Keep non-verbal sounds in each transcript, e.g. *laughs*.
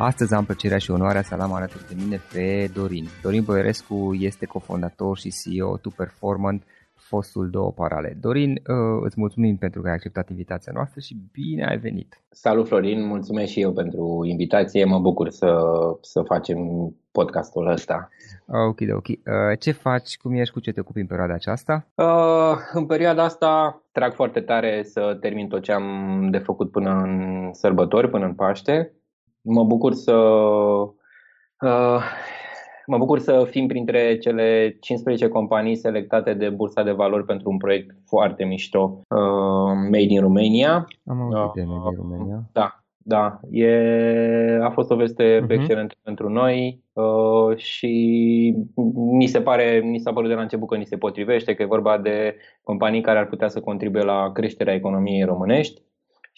Astăzi am plăcerea și onoarea să am alături de mine pe Dorin. Dorin Boierescu este cofondator și CEO Tu Performant, fostul două parale. Dorin, uh, îți mulțumim pentru că ai acceptat invitația noastră și bine ai venit. Salut Florin, mulțumesc și eu pentru invitație. Mă bucur să, să facem podcastul ăsta. Ok, ok. Uh, ce faci, cum ești, cu ce te ocupi în perioada aceasta? Uh, în perioada asta trag foarte tare să termin tot ce am de făcut până în sărbători, până în Paște mă bucur să uh, mă bucur să fim printre cele 15 companii selectate de Bursa de Valori pentru un proiect foarte mișto, uh, Made in Romania. Am auzit de Made in Romania. Da, da. E, a fost o veste uh-huh. excelentă pentru noi uh, și mi se pare, mi s-a părut de la început că ni se potrivește, că e vorba de companii care ar putea să contribuie la creșterea economiei românești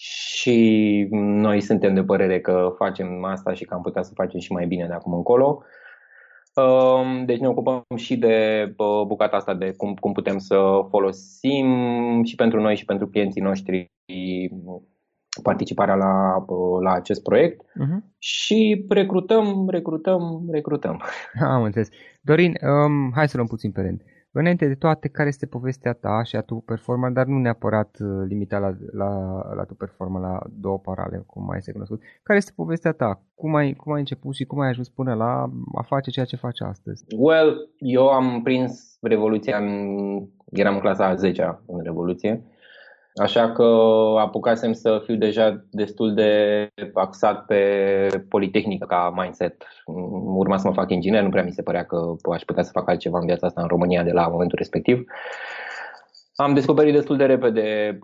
și noi suntem de părere că facem asta și că am putea să facem și mai bine de acum încolo. Um, deci ne ocupăm și de bucata asta de cum, cum putem să folosim și pentru noi și pentru clienții noștri participarea la, la acest proiect uh-huh. și recrutăm, recrutăm, recrutăm. Am înțeles. Dorin, um, hai să luăm puțin pe rând. Înainte de toate, care este povestea ta și a tu performa, dar nu neapărat uh, limita la, la, la tu performa la două parale, cum mai este cunoscut. Care este povestea ta? Cum ai, cum ai început și cum ai ajuns până la a face ceea ce faci astăzi? Well, eu am prins Revoluția, în, eram în clasa a 10 în Revoluție Așa că apucasem să fiu deja destul de axat pe politehnică ca mindset. Urma să mă fac inginer, nu prea mi se părea că aș putea să fac altceva în viața asta în România de la momentul respectiv. Am descoperit destul de repede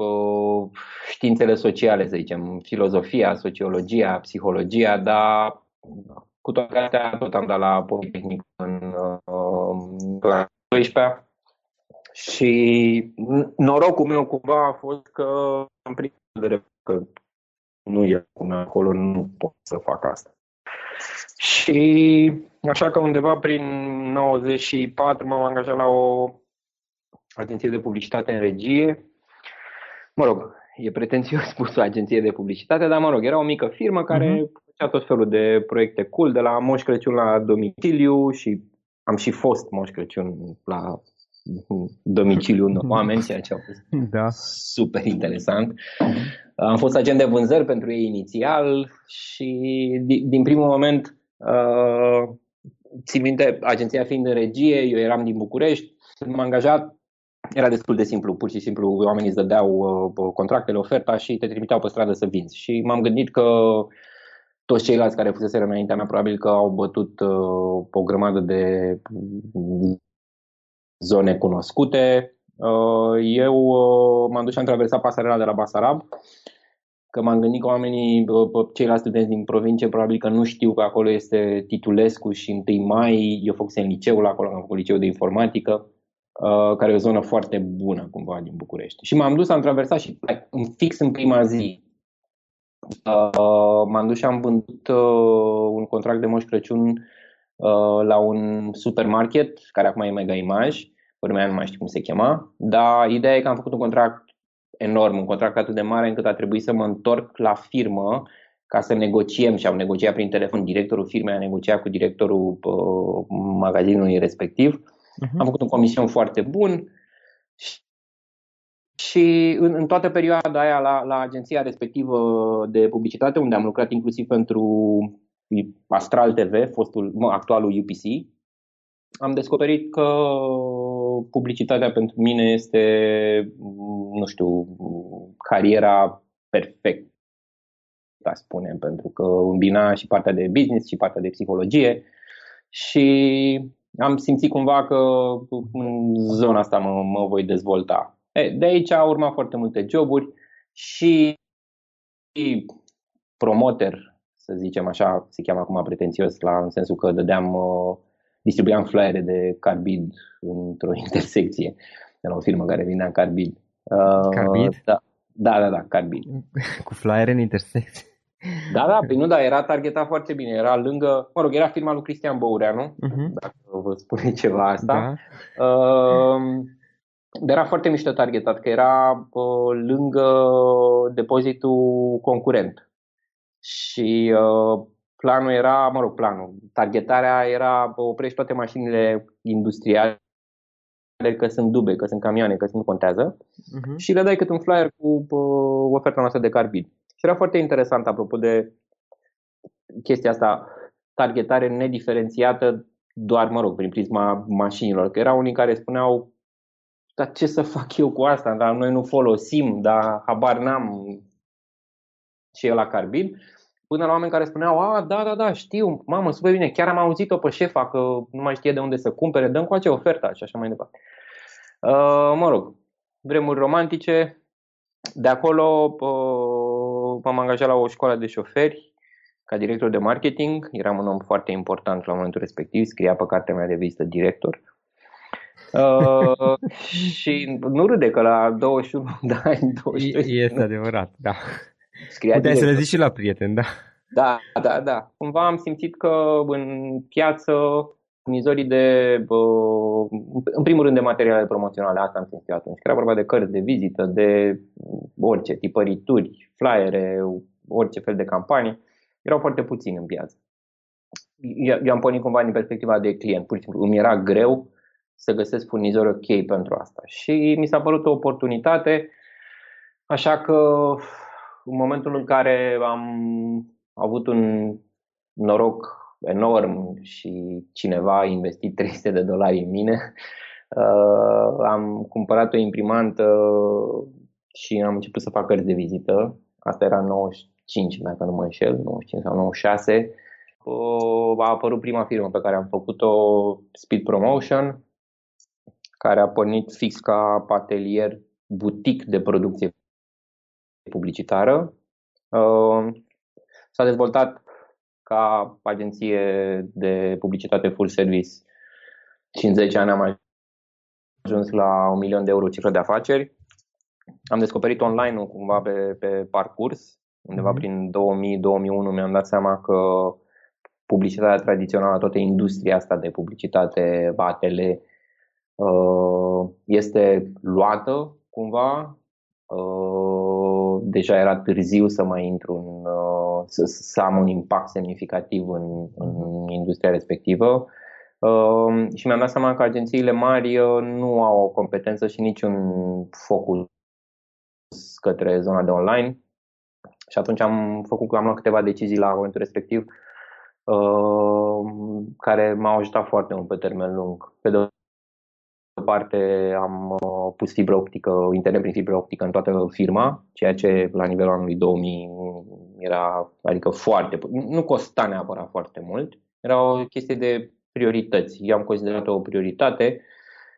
științele sociale, să zicem, filozofia, sociologia, psihologia, dar cu toate astea tot am dat la politehnică în clasa 12 și norocul meu cumva a fost că am prins că nu e cum acolo, nu pot să fac asta. Și așa că undeva prin 94 m-am angajat la o agenție de publicitate în regie. Mă rog, e pretențios *laughs* spus o agenție de publicitate, dar mă rog, era o mică firmă care uh-huh. făcea tot felul de proiecte cool, de la Moș Crăciun la domiciliu și am și fost Moș Crăciun la domiciliul unor oameni, ceea ce a fost da. super interesant. Am fost agent de vânzări pentru ei inițial și din primul moment, uh, țin minte, agenția fiind în regie, eu eram din București, când m-am angajat, era destul de simplu, pur și simplu oamenii îți dădeau uh, contractele, oferta și te trimiteau pe stradă să vinzi. Și m-am gândit că toți ceilalți care fuseseră înaintea mea probabil că au bătut uh, o grămadă de zone cunoscute. Uh, eu uh, m-am dus și am traversat pasarela de la Basarab, că m-am gândit că oamenii, uh, ceilalți studenți din provincie, probabil că nu știu că acolo este Titulescu și 1 mai, eu făcusem liceul acolo, am făcut liceul de informatică, care e o zonă foarte bună cumva din București. Și m-am dus, am traversat și fix în prima zi m-am dus și am vândut un contract de Moș Crăciun Uh, la un supermarket, care acum e Mega Image, urmea nu mai știu cum se chema, dar ideea e că am făcut un contract enorm, un contract atât de mare încât a trebuit să mă întorc la firmă ca să negociem și am negociat prin telefon. Directorul firmei a negociat cu directorul uh, magazinului respectiv. Uh-huh. Am făcut un comision foarte bun și, și în, în toată perioada aia la, la agenția respectivă de publicitate, unde am lucrat inclusiv pentru Astral TV, fostul, mă, actualul UPC, am descoperit că publicitatea pentru mine este, nu știu, cariera perfectă, aș spune, pentru că îmbina și partea de business și partea de psihologie și am simțit cumva că în zona asta mă, mă voi dezvolta. E, de aici au urmat foarte multe joburi și promoter să zicem așa, se cheamă acum pretențios, la, în sensul că dădeam, uh, distribuiam flyere de carbid într-o *laughs* intersecție de la o firmă care vindea carbid. Uh, carbid? Da, da, da, da carbid. *laughs* Cu flyere în intersecție? Da, da, păi nu, da, era targetat foarte bine. Era lângă, mă rog, era firma lui Cristian Băureanu, uh-huh. dacă vă spune ceva asta. Da. Uh, era foarte mișto targetat, că era uh, lângă depozitul concurent și uh, planul era, mă rog, planul, targetarea era oprești toate mașinile industriale că sunt dube, că sunt camioane, că nu contează uh-huh. și le dai cât un flyer cu uh, oferta noastră de carbid. Și era foarte interesant apropo de chestia asta, targetare nediferențiată doar, mă rog, prin prisma mașinilor, că erau unii care spuneau dar ce să fac eu cu asta, dar noi nu folosim, dar habar n-am și e la carbid, până la oameni care spuneau, a, da, da, da, știu, mamă, super bine, chiar am auzit-o pe șefa că nu mai știe de unde să cumpere, dăm cu acea ofertă și așa mai departe. Uh, mă rog, vremuri romantice, de acolo uh, m-am angajat la o școală de șoferi ca director de marketing, eram un om foarte important la momentul respectiv, scria pe cartea mea de vizită director. Uh, *laughs* și nu râde că la 21 de ani, 22 Este adevărat, da. Scria Puteai să le zici și la prieteni, da. Da, da, da. Cumva am simțit că în piață furnizorii de, în primul rând de materiale promoționale, asta am simțit atunci. Era vorba de cărți de vizită, de orice, tipărituri, flyere, orice fel de campanii. Erau foarte puțini în piață. Eu, eu am pornit cumva din perspectiva de client. Pur și simplu îmi era greu să găsesc furnizori ok pentru asta. Și mi s-a părut o oportunitate, așa că în momentul în care am avut un noroc enorm și cineva a investit *laughs* 300 de dolari în mine, uh, am cumpărat o imprimantă și am început să fac cărți de vizită. Asta era 95, dacă nu mă înșel, 95 sau 96. Uh, a apărut prima firmă pe care am făcut-o, Speed Promotion, care a pornit fix ca atelier butic de producție publicitară. Uh, s-a dezvoltat ca agenție de publicitate full service și în 10 ani am ajuns la un milion de euro cifră de afaceri. Am descoperit online-ul cumva pe, pe parcurs, undeva mhm. prin 2000-2001 mi-am dat seama că publicitatea tradițională, toată industria asta de publicitate, batele, uh, este luată cumva. Uh, deja era târziu să mai intru în, uh, să, să am un impact semnificativ în, în industria respectivă. Și mi-am dat seama că agențiile mari nu au o competență și niciun focus către zona de online. Și atunci am făcut, am luat câteva decizii la momentul respectiv care m-au ajutat foarte mult pe termen lung. Pe de o parte am uh, pus fibră optică, internet prin fibră optică în toată firma, ceea ce la nivelul anului 2000 era, adică foarte, nu costa neapărat foarte mult, era o chestie de priorități. Eu am considerat-o o prioritate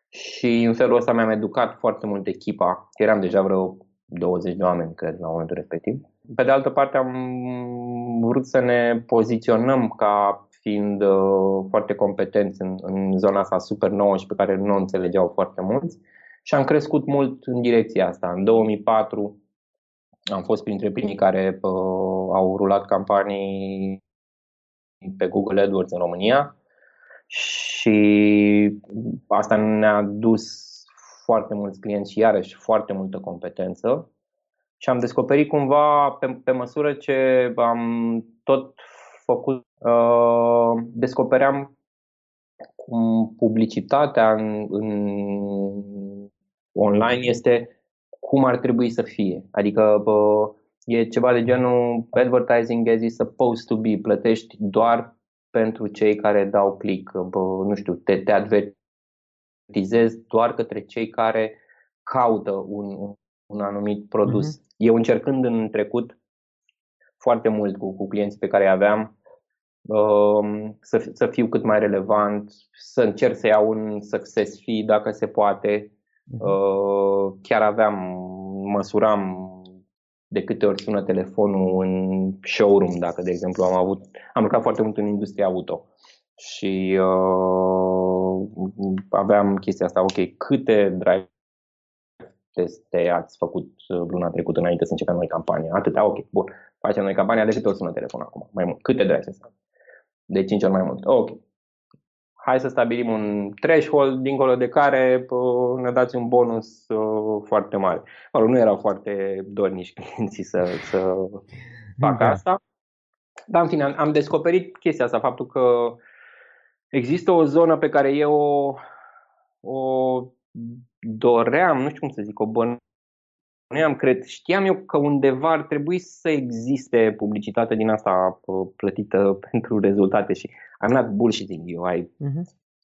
și în felul ăsta mi-am educat foarte mult echipa. Eram deja vreo 20 de oameni, cred, la momentul respectiv. Pe de altă parte, am vrut să ne poziționăm ca fiind uh, foarte competenți în, în zona asta super nouă și pe care nu o înțelegeau foarte mulți și am crescut mult în direcția asta. În 2004 am fost printre primii care uh, au rulat campanii pe Google AdWords în România și asta ne-a dus foarte mulți clienți și iarăși foarte multă competență și am descoperit cumva pe, pe măsură ce am tot făcut, uh, descopeream cum publicitatea în, în online este cum ar trebui să fie. Adică bă, e ceva de genul advertising as is supposed to be, plătești doar pentru cei care dau click, bă, nu știu, te, te advertizezi doar către cei care caută un, un anumit produs. Mm-hmm. Eu încercând în trecut foarte mult cu, cu clienții pe care îi aveam Um, să, să fiu cât mai relevant, să încerc să iau un success fee dacă se poate. Mhm. Uh, chiar aveam, măsuram de câte ori sună telefonul în showroom, dacă de exemplu am avut, am lucrat foarte mult în industria auto și uh, aveam chestia asta, ok, câte drive teste ați făcut luna trecută înainte să începem noi campania? Atâta, ok, bun, facem noi campania, de câte ori sună telefonul acum? Mai mult, câte drive teste? De 5 ori mai mult. Ok. Hai să stabilim un threshold dincolo de care ne dați un bonus uh, foarte mare. Mă nu erau foarte dornici *laughs* clienții să, să facă da. asta. Dar în fine, am, am descoperit chestia asta, faptul că există o zonă pe care eu o, o doream, nu știu cum să zic, o bănuiam noi am cred, știam eu că undeva ar trebui să existe publicitate din asta plătită *laughs* pentru rezultate și am not bullshitting you, I uh-huh.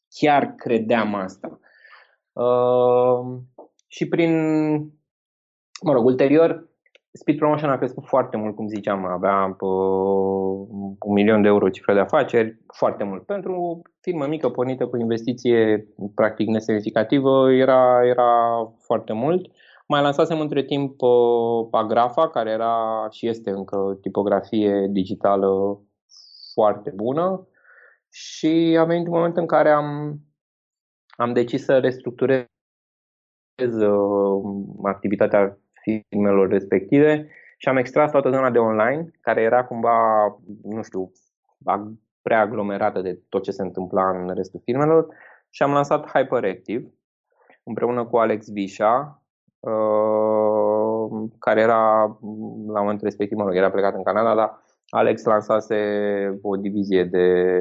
chiar credeam asta. Uh, și prin, mă rog, ulterior, Speed Promotion a crescut foarte mult, cum ziceam, avea uh, un milion de euro cifră de afaceri, foarte mult. Pentru o firmă mică pornită cu investiție practic nesemnificativă era, era foarte mult. Uh, mai lansasem între timp uh, Agrafa, care era și este încă tipografie digitală foarte bună. Și a venit un moment în care am, am decis să restructurez uh, activitatea firmelor respective și am extras toată zona de online, care era cumva, nu știu, prea aglomerată de tot ce se întâmpla în restul firmelor. Și am lansat Hyperactive împreună cu Alex Vișa, uh, care era la momentul respectiv, mă rog, era plecat în Canada, dar Alex lansase o divizie de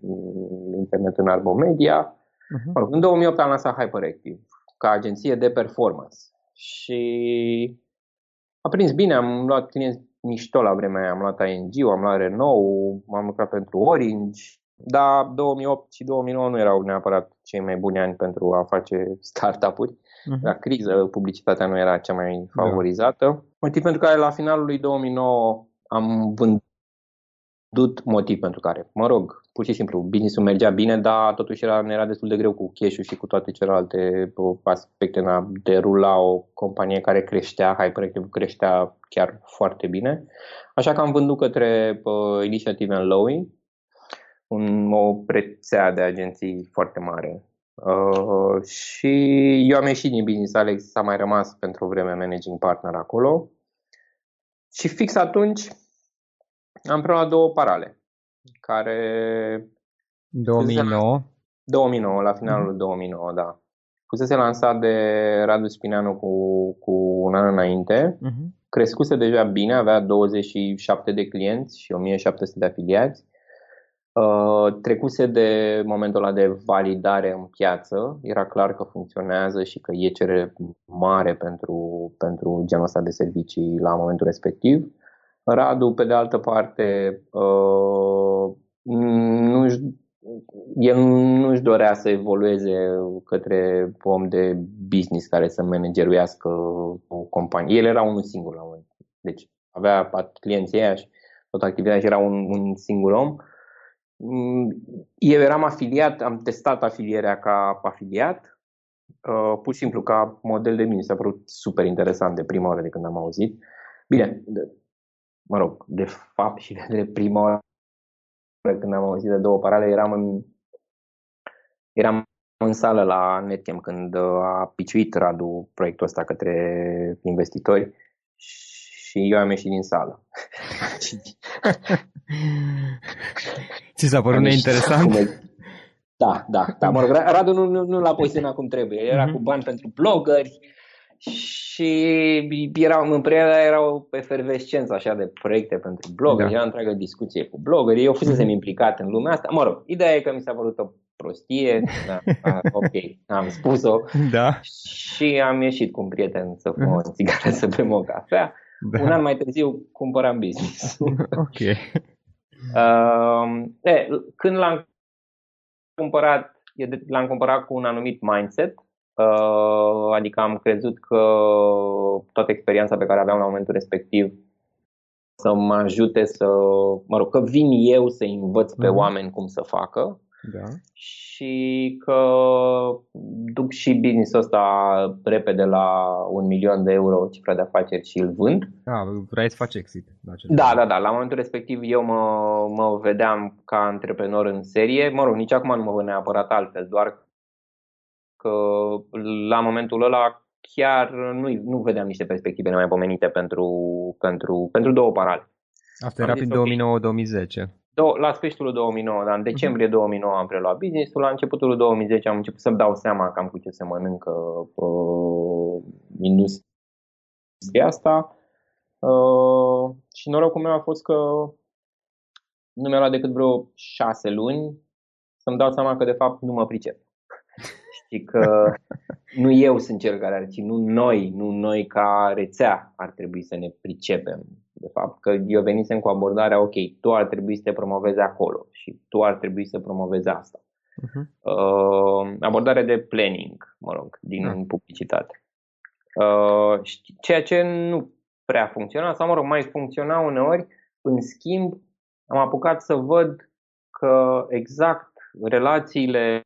mm, internet în Arbo Media. Uh-huh. Mă rog, în 2008 am lansat Hyperactive ca agenție de performance și a prins bine, am luat clienți mișto la vremea aia, am luat ING, am luat Renault, am lucrat pentru Orange, dar 2008 și 2009 nu erau neapărat cei mai buni ani pentru a face startup-uri. Uh-huh. La criză, publicitatea nu era cea mai da. favorizată. Da. Motiv pentru care la finalul lui 2009 am vândut motiv pentru care, mă rog, pur și simplu, business-ul mergea bine, dar totuși era, era destul de greu cu cash și cu toate celelalte aspecte în a derula o companie care creștea, Hyperactive creștea chiar foarte bine. Așa că am vândut către uh, Initiative and Lowy, un, o prețea de agenții foarte mare. Uh, și eu am ieșit din business, Alex a mai rămas pentru o vreme managing partner acolo. Și fix atunci am preluat două parale, care... 2009? 2009, la finalul mm-hmm. 2009, da. Fusese lansat de Radu Spineanu cu, cu un an înainte. Mm-hmm. Crescuse deja bine, avea 27 de clienți și 1700 de afiliați. Uh, trecuse de momentul ăla de validare în piață, era clar că funcționează și că e cerere mare pentru, pentru genul ăsta de servicii la momentul respectiv. Radu, pe de altă parte, uh, nu el nu-și dorea să evolueze către om de business care să manageruiască o companie. El era unul singur la un moment. Deci avea clienții aia și tot activitatea și era un, un singur om. Mm, eu eram afiliat, am testat afilierea ca afiliat, uh, pur și simplu ca model de mine. S-a părut super interesant de prima oară de când am auzit. Bine, mă rog, de fapt și *laughs* de prima oară când am auzit de două parale, eram în, eram în sală la Netcam când a piciuit Radu proiectul ăsta către investitori și eu am ieșit din sală. *laughs* Ți s-a părut neinteresant? Da, da, da, mă rog, Radu nu, nu, nu l-a poziționat cum trebuie. Era mm-hmm. cu bani pentru blogări și era, în perioada era o efervescență așa de proiecte pentru blogări, da. era întreagă discuție cu blogări, eu fusesem implicat în lumea asta. Mă rog, ideea e că mi s-a părut o prostie, da, ok, am spus-o da. și am ieșit cu un prieten să fumăm o țigară, să bem o cafea. Da. Un an mai târziu cumpăram business. *laughs* ok. Uh, e, când l-am cumpărat, l-am cumpărat cu un anumit mindset, uh, adică am crezut că toată experiența pe care aveam la momentul respectiv să mă ajute să, mă rog, că vin eu să învăț pe uh-huh. oameni cum să facă da. și că duc și business-ul ăsta repede la un milion de euro cifra de afaceri și îl vând. Da, vrei să faci exit. Da, da, da. La momentul respectiv eu mă, mă vedeam ca antreprenor în serie. Mă rog, nici acum nu mă văd neapărat altfel, doar că la momentul ăla chiar nu, nu vedeam niște perspective nemaipomenite pentru, pentru, pentru două parale. Asta era prin 2009-2010 la sfârșitul 2009, dar în decembrie 2009 am preluat business-ul, la începutul 2010 am început să-mi dau seama cam cu ce se mănâncă uh, industria asta. Uh, și norocul meu a fost că nu mi-a luat decât vreo șase luni să-mi dau seama că de fapt nu mă pricep. *laughs* Știi că nu eu sunt cel care ar, ci nu noi, nu noi ca rețea ar trebui să ne pricepem de fapt, că eu venisem cu abordarea, ok, tu ar trebui să te promovezi acolo și tu ar trebui să promovezi asta. Uh-huh. Uh, abordare de planning, mă rog, din uh-huh. publicitate. Uh, ceea ce nu prea funcționa, sau mă rog, mai funcționa uneori, în schimb, am apucat să văd că exact relațiile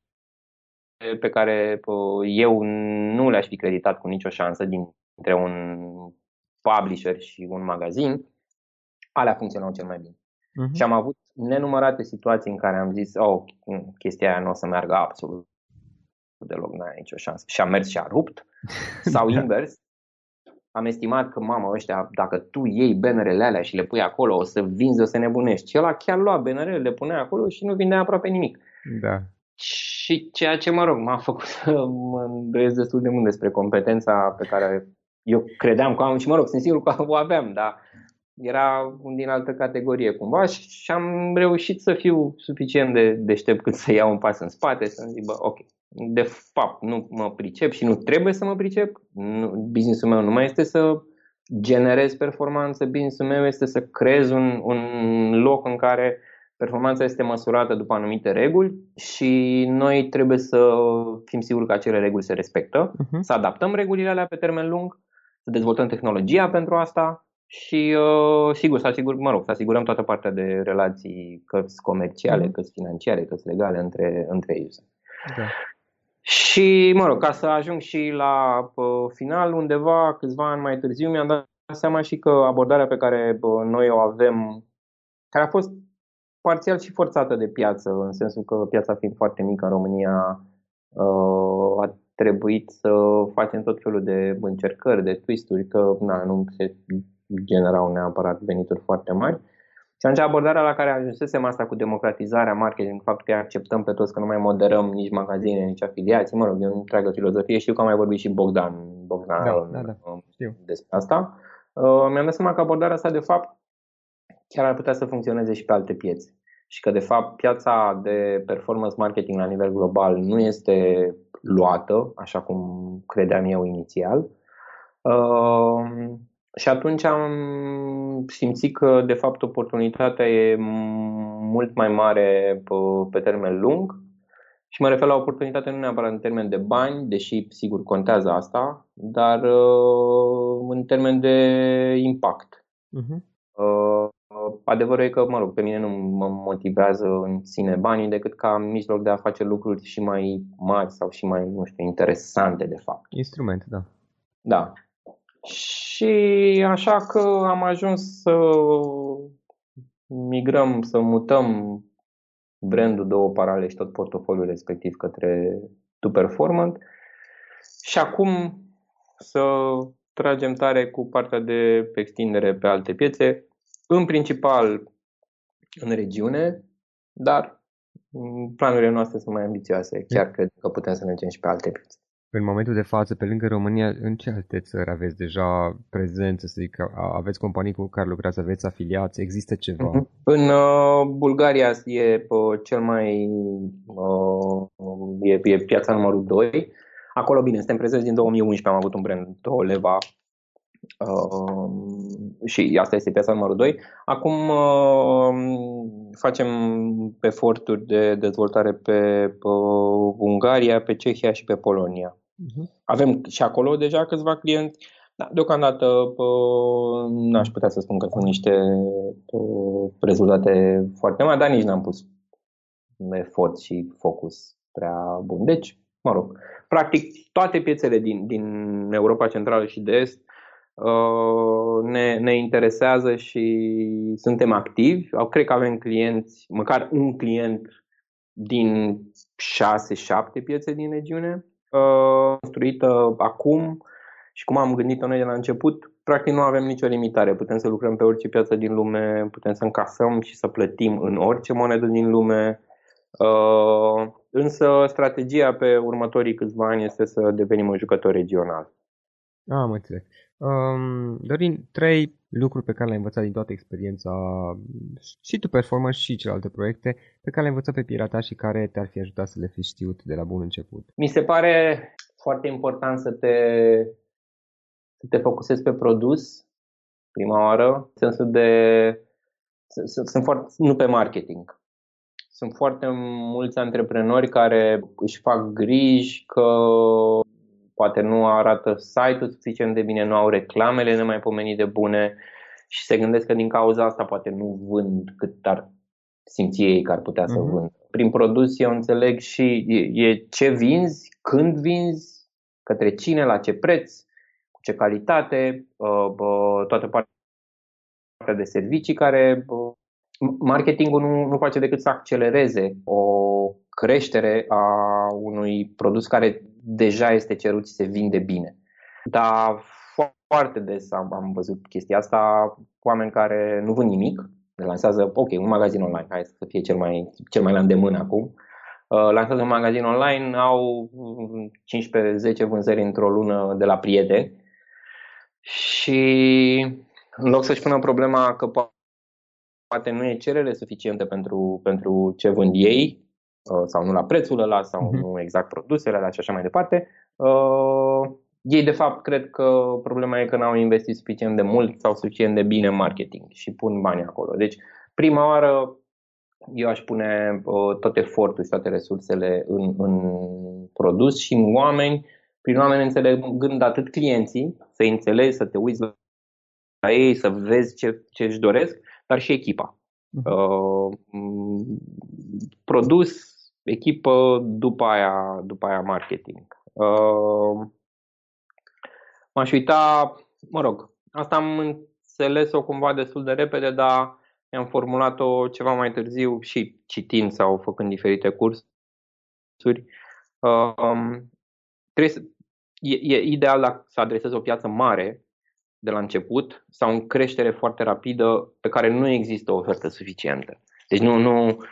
pe care uh, eu nu le-aș fi creditat cu nicio șansă dintre un publisher și un magazin, alea funcționau cel mai bine. Uh-huh. Și am avut nenumărate situații în care am zis, oh, chestia aia nu o să meargă absolut deloc, n-ai nicio șansă. Și am mers și a rupt. *laughs* Sau da. invers, am estimat că, mamă, ăștia, dacă tu iei benerele alea și le pui acolo, o să vinzi, o să nebunești. Și ăla chiar lua benerele, le punea acolo și nu vindea aproape nimic. Da. Și ceea ce, mă rog, m-a făcut *laughs* să mă îndoiesc destul de mult despre competența pe care eu credeam că am și, mă rog, sunt sigur că *laughs* o aveam, dar era un din altă categorie cumva și am reușit să fiu suficient de deștept cât să iau un pas în spate, să-mi zic, bă, ok, de fapt nu mă pricep și nu trebuie să mă pricep. businessul meu nu mai este să generez performanță, businessul meu este să creez un, un loc în care performanța este măsurată după anumite reguli și noi trebuie să fim siguri că acele reguli se respectă, uh-huh. să adaptăm regulile alea pe termen lung, să dezvoltăm tehnologia pentru asta și, uh, sigur, să asigur, mă rog, să asigurăm toată partea de relații, că comerciale, uh-huh. că financiare, că legale între, între ei. Da. Și, mă rog, ca să ajung și la uh, final, undeva, câțiva ani mai târziu, mi-am dat seama și că abordarea pe care uh, noi o avem, care a fost parțial și forțată de piață, în sensul că piața fiind foarte mică în România, uh, a trebuit să facem tot felul de încercări, de twisturi, că na, nu se generau neapărat venituri foarte mari. Și atunci abordarea la care ajunsesem asta cu democratizarea marketing, faptul că acceptăm pe toți, că nu mai moderăm nici magazine, nici afiliații, mă rog, e o întreagă filozofie. Știu că am mai vorbit și Bogdan, Bogdan da, da, da. Știu. despre asta. Uh, mi-am dat seama că abordarea asta, de fapt, chiar ar putea să funcționeze și pe alte piețe. Și că, de fapt, piața de performance marketing la nivel global nu este luată, așa cum credeam eu inițial. Uh, și atunci am simțit că, de fapt, oportunitatea e mult mai mare pe, pe termen lung. Și mă refer la oportunitate nu neapărat în termen de bani, deși sigur contează asta, dar uh, în termen de impact. Uh-huh. Uh, adevărul e că, mă rog, pe mine nu mă motivează în sine banii decât ca mijloc de a face lucruri și mai mari sau și mai, nu știu, interesante, de fapt. Instrument, da. Da. Și așa că am ajuns să migrăm, să mutăm brandul două parale și tot portofoliul respectiv către Tu Performant și acum să tragem tare cu partea de extindere pe alte piețe, în principal în regiune, dar planurile noastre sunt mai ambițioase. Chiar cred că putem să mergem și pe alte piețe. În momentul de față, pe lângă România, în ce alte țări aveți deja prezență, să zic, aveți companii cu care lucrați, aveți afiliați, există ceva? Uh-huh. În uh, Bulgaria e uh, cel mai, uh, e, e piața numărul 2. Acolo, bine, suntem prezenți din 2011, am avut un brand, Leva, Uh, și asta este piața numărul 2. Acum uh, facem eforturi de dezvoltare pe, pe Ungaria, pe Cehia și pe Polonia. Uh-huh. Avem și acolo deja câțiva clienți. Da, deocamdată uh, n-aș putea să spun că sunt niște uh, rezultate foarte mari, dar nici n-am pus efort și focus prea bun. Deci, mă rog, practic toate piețele din, din Europa Centrală și de Est Uh, ne, ne interesează și suntem activi. Cred că avem clienți, măcar un client din 6-7 piețe din regiune, uh, construită acum și cum am gândit-o noi de la început, practic nu avem nicio limitare. Putem să lucrăm pe orice piață din lume, putem să încasăm și să plătim în orice monedă din lume. Uh, însă strategia pe următorii câțiva ani este să devenim un jucător regional. Am înțeles. Um, Dorin, trei lucruri pe care le-ai învățat din toată experiența și tu performance și celelalte proiecte pe care le-ai învățat pe Pirata și care te-ar fi ajutat să le fi știut de la bun început. Mi se pare foarte important să te, să te focusezi pe produs prima oară, în sensul de sunt foarte, nu pe marketing. Sunt foarte mulți antreprenori care își fac griji că poate nu arată site-ul suficient de bine, nu au reclamele nemaipomenit de bune și se gândesc că din cauza asta poate nu vând cât ar simți ei că ar putea să uh-huh. vândă. Prin produs eu înțeleg și e, e ce vinzi, când vinzi, către cine, la ce preț, cu ce calitate, uh, uh, toată partea de servicii care uh, marketingul nu, nu face decât să accelereze o creștere a unui produs care deja este cerut și se vinde bine. Dar foarte des am, am văzut chestia asta, oameni care nu vând nimic, lansează, ok, un magazin online, hai să fie cel mai, cel mai la îndemână acum, uh, lansează un magazin online, au 15-10 vânzări într-o lună de la prieteni. Și în loc să-și pună problema că poate nu e cerere suficientă pentru, pentru ce vând ei, uh, sau nu la prețul ăla, sau uh-huh. nu exact produsele alea și așa mai departe, uh, ei, de fapt, cred că problema e că n-au investit suficient de mult sau suficient de bine în marketing și pun bani acolo. Deci, prima oară, eu aș pune uh, tot efortul și toate resursele în, în produs și în oameni, prin oameni înțelegând atât clienții, să înțelegi, să te uiți la ei, să vezi ce, ce își doresc, dar și echipa. Mhm. Uh, produs, echipă, după aia, după aia marketing. Uh, m-aș uita, mă rog, asta am înțeles-o cumva destul de repede, dar mi-am formulat-o ceva mai târziu și citind sau făcând diferite cursuri. Um, trebuie să, e, e ideal să adresezi o piață mare de la început sau în creștere foarte rapidă pe care nu există o ofertă suficientă. Deci nu, nu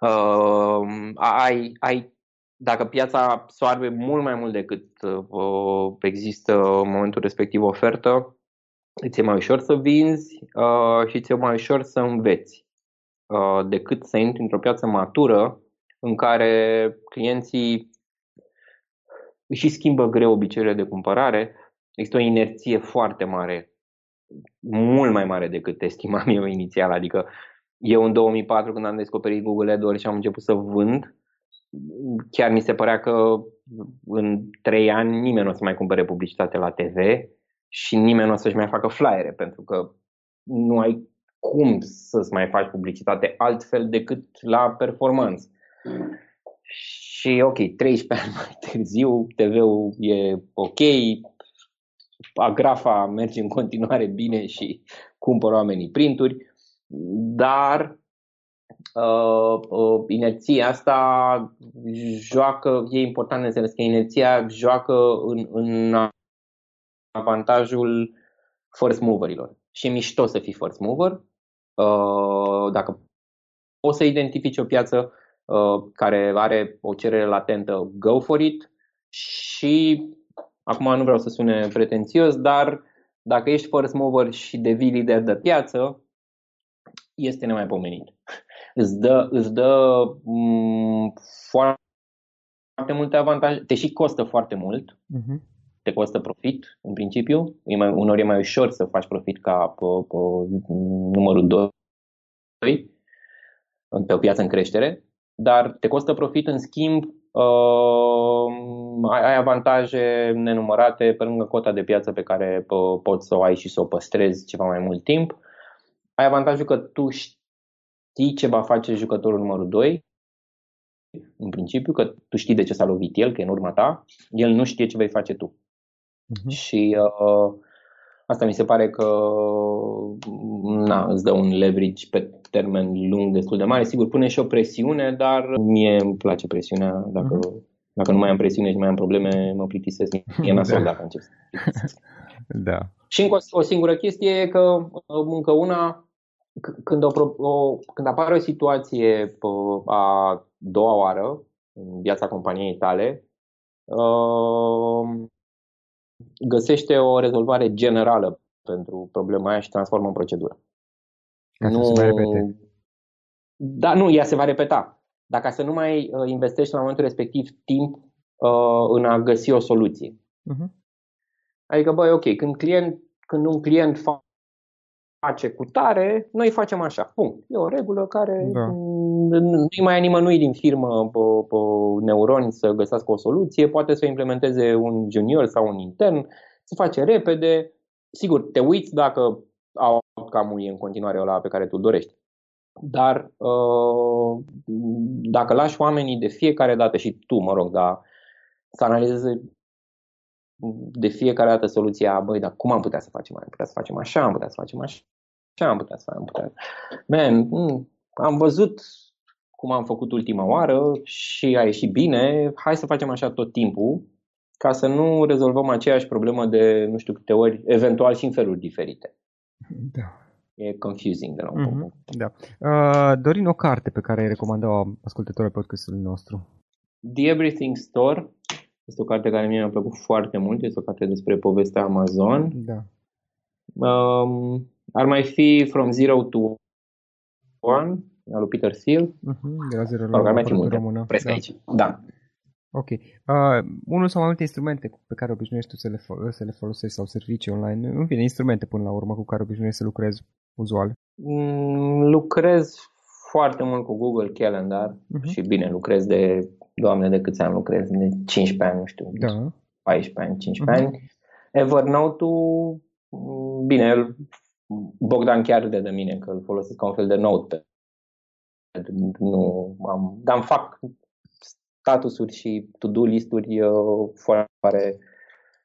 uh, ai, ai dacă piața soarbe mult mai mult decât uh, există în momentul respectiv ofertă, îți e mai ușor să vinzi uh, și îți e mai ușor să înveți uh, decât să intri într-o piață matură în care clienții și schimbă greu obiceiurile de cumpărare, există o inerție foarte mare, mult mai mare decât estimam *laughs* eu inițial. Adică eu în 2004 când am descoperit Google AdWords și am început să vând, chiar mi se părea că în trei ani nimeni nu o să mai cumpere publicitate la TV și nimeni nu o să-și mai facă flyere, pentru că nu ai cum să-ți mai faci publicitate altfel decât la performanță. Și ok, 13 ani mai târziu, TV-ul e ok, agrafa merge în continuare bine și cumpără oamenii printuri, dar uh, uh, inerția asta joacă, e important de înțeles că inerția joacă în, în avantajul first moverilor. Și e mișto să fii first mover. Uh, dacă poți să identifici o piață uh, care are o cerere latentă, go for it. Și acum nu vreau să sune pretențios, dar dacă ești first mover și devii lider de piață, este nemaipomenit. Îți dă, îți dă m- mm, foarte, foarte multe avantaje, te și costă foarte mult, uh-huh. te costă profit în principiu, e mai, unor e mai ușor să faci profit ca pe, pe numărul 2 pe o piață în creștere, dar te costă profit în schimb uh, ai avantaje nenumărate pe lângă cota de piață pe care uh, poți să o ai și să o păstrezi ceva mai mult timp. Ai avantajul că tu știi știi ce va face jucătorul numărul 2, în principiu, că tu știi de ce s-a lovit el, că e în urma ta, el nu știe ce vei face tu. Uh-huh. Și uh, asta mi se pare că na, îți dă un leverage pe termen lung destul de mare. Sigur, pune și o presiune, dar mie îmi place presiunea. Dacă, uh-huh. dacă nu mai am presiune și mai am probleme, mă plictisesc. E *laughs* nasol da. dacă încep să Da. Și încă o, o singură chestie e că încă una, când, o, o, când apare o situație a doua oară în viața companiei tale, uh, găsește o rezolvare generală pentru problema aia și transformă în procedură. Ca nu... se repete. Da, nu, ea se va repeta. Dacă să nu mai uh, investești la momentul respectiv timp uh, în a găsi o soluție. Uh-huh. Adică, băi, ok, când, client, când un client face cu tare, noi facem așa. Punct. E o regulă care da. nu mai e nimănui din firmă pe, pe neuroni să găsească o soluție, poate să implementeze un junior sau un intern, se face repede. Sigur, te uiți dacă outcome-ul e în continuare ăla pe care tu dorești. Dar uh, dacă lași oamenii de fiecare dată și tu, mă rog, da, să analizeze de fiecare dată soluția, băi, dar cum am putea să facem? Am putea să facem așa, am putea să facem așa, am putea să facem? Am putea. Man, mm, am văzut cum am făcut ultima oară și a ieșit bine, hai să facem așa tot timpul ca să nu rezolvăm aceeași problemă de nu știu câte ori, eventual și în feluri diferite. Da. E confusing de la un mm-hmm, punct. Da. Uh, Dorin, o carte pe care ai recomandat ascultătorii podcastului nostru. The Everything Store este o carte care mie mi-a plăcut foarte mult. Este o carte despre povestea Amazon. Da. Um, ar mai fi From Zero to One, al lui Peter Thiel. Uh-huh, de la zero la ar mai fi multe. Română. Da. aici. Da. Ok. Uh, unul sau mai multe instrumente pe care obișnuiești tu să le, fo- să le folosești sau servicii online, în fine, instrumente până la urmă cu care obișnuiești să lucrezi uzual. Mm, lucrez foarte mult cu Google Calendar uh-huh. și bine, lucrez de, doamne, de câți ani lucrez? De 15 ani, nu știu, da. 14 ani, 15 uh-huh. ani. Evernote-ul, mm, bine, Bogdan chiar de de mine că îl folosesc ca un fel de note. Nu am, dar îmi fac statusuri și to-do listuri uh, foarte,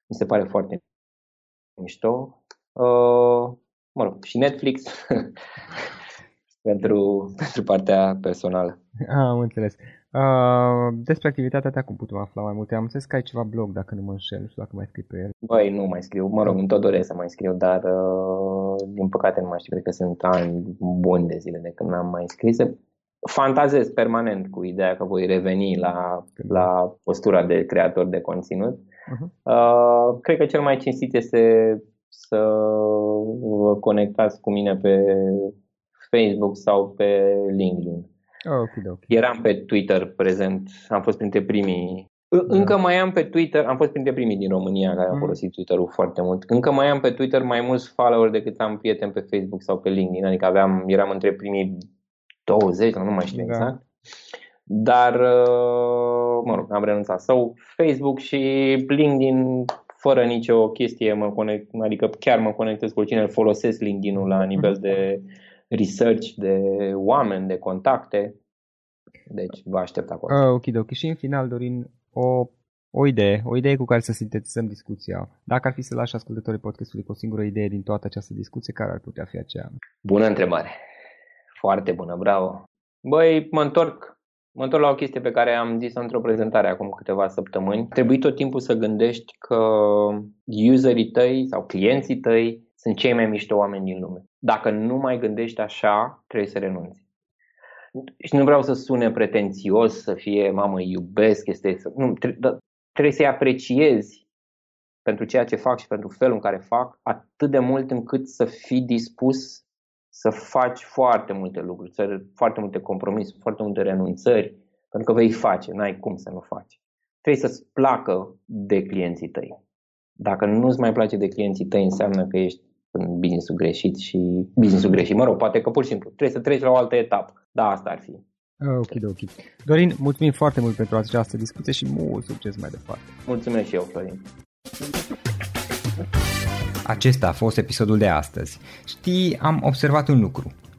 mi se pare foarte mișto. Uh, mă rog, și Netflix *laughs* pentru, *laughs* pentru partea personală. Ah, am înțeles. Uh, despre activitatea ta cum putem afla mai multe? Am înțeles că ai ceva blog, dacă nu mă înșel, nu știu dacă mai scrii pe el. Băi, nu mai scriu. Mă rog, tot doresc să mai scriu, dar uh, din păcate nu mai știu. Cred că sunt ani buni de zile de când n-am mai scris. Fantazez permanent cu ideea că voi reveni la, la postura de creator de conținut. Uh-huh. Uh, cred că cel mai cinstit este să vă conectați cu mine pe Facebook sau pe LinkedIn. Okay, okay. Eram pe Twitter prezent, am fost printre primii. Da. Încă mai am pe Twitter, am fost printre primii din România care au mm. folosit Twitter-ul foarte mult. Încă mai am pe Twitter mai mulți follower decât am prieteni pe Facebook sau pe LinkedIn, adică aveam, eram între primii 20, nu mai știu da. exact. Dar, uh, mă rog, am renunțat. Sau Facebook și LinkedIn fără nicio chestie mă conect, adică chiar mă conectez cu cine folosesc LinkedIn-ul la nivel de research, de oameni, de contacte. Deci vă aștept acolo. Uh, ok, ok. Și în final, Dorin, o, o idee, o idee cu care să sintetizăm discuția. Dacă ar fi să lași ascultătorii podcastului cu o singură idee din toată această discuție, care ar putea fi aceea? Bună întrebare. Foarte bună, bravo. Băi, mă întorc Mă întorc la o chestie pe care am zis într-o prezentare acum câteva săptămâni. Trebuie tot timpul să gândești că userii tăi sau clienții tăi sunt cei mai mișto oameni din lume. Dacă nu mai gândești așa, trebuie să renunți. Și nu vreau să sune pretențios, să fie, mamă, iubesc, este... Nu, trebuie să-i apreciezi pentru ceea ce fac și pentru felul în care fac, atât de mult încât să fii dispus să faci foarte multe lucruri, să, foarte multe compromisuri, foarte multe renunțări, pentru că vei face, n-ai cum să nu faci. Trebuie să-ți placă de clienții tăi. Dacă nu-ți mai place de clienții tăi, înseamnă că ești în business-ul greșit și business-ul greșit. Mă rog, poate că pur și simplu trebuie să treci la o altă etapă. Da, asta ar fi. Ok, ok. Dorin, mulțumim foarte mult pentru această discuție și mult succes mai departe. Mulțumesc și eu, Florin. Acesta a fost episodul de astăzi. Știi, am observat un lucru.